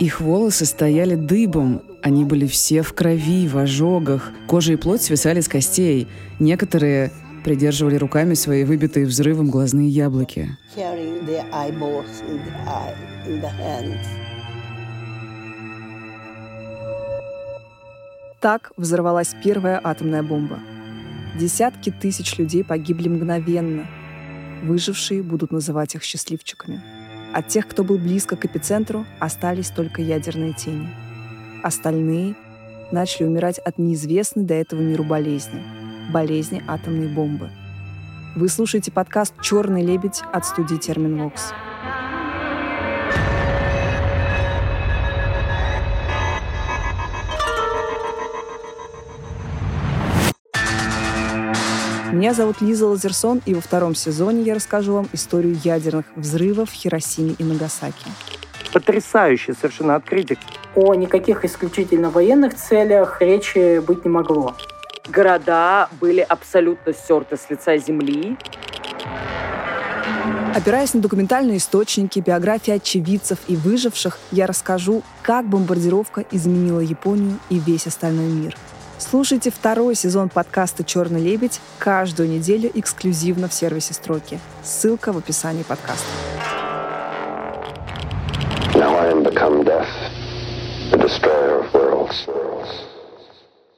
Их волосы стояли дыбом, они были все в крови, в ожогах, кожа и плоть свисали с костей. Некоторые придерживали руками свои выбитые взрывом глазные яблоки. Так взорвалась первая атомная бомба. Десятки тысяч людей погибли мгновенно. Выжившие будут называть их счастливчиками. От тех, кто был близко к эпицентру, остались только ядерные тени. Остальные начали умирать от неизвестной до этого миру болезни – болезни атомной бомбы. Вы слушаете подкаст «Черный лебедь» от студии «Терминвокс». Меня зовут Лиза Лазерсон, и во втором сезоне я расскажу вам историю ядерных взрывов в Хиросиме и Нагасаки. Потрясающее совершенно открытие. О никаких исключительно военных целях речи быть не могло. Города были абсолютно стерты с лица земли. Опираясь на документальные источники, биографии очевидцев и выживших, я расскажу, как бомбардировка изменила Японию и весь остальной мир – Слушайте второй сезон подкаста «Черный лебедь» каждую неделю эксклюзивно в сервисе «Строки». Ссылка в описании подкаста. Now I am become death, the destroyer of worlds.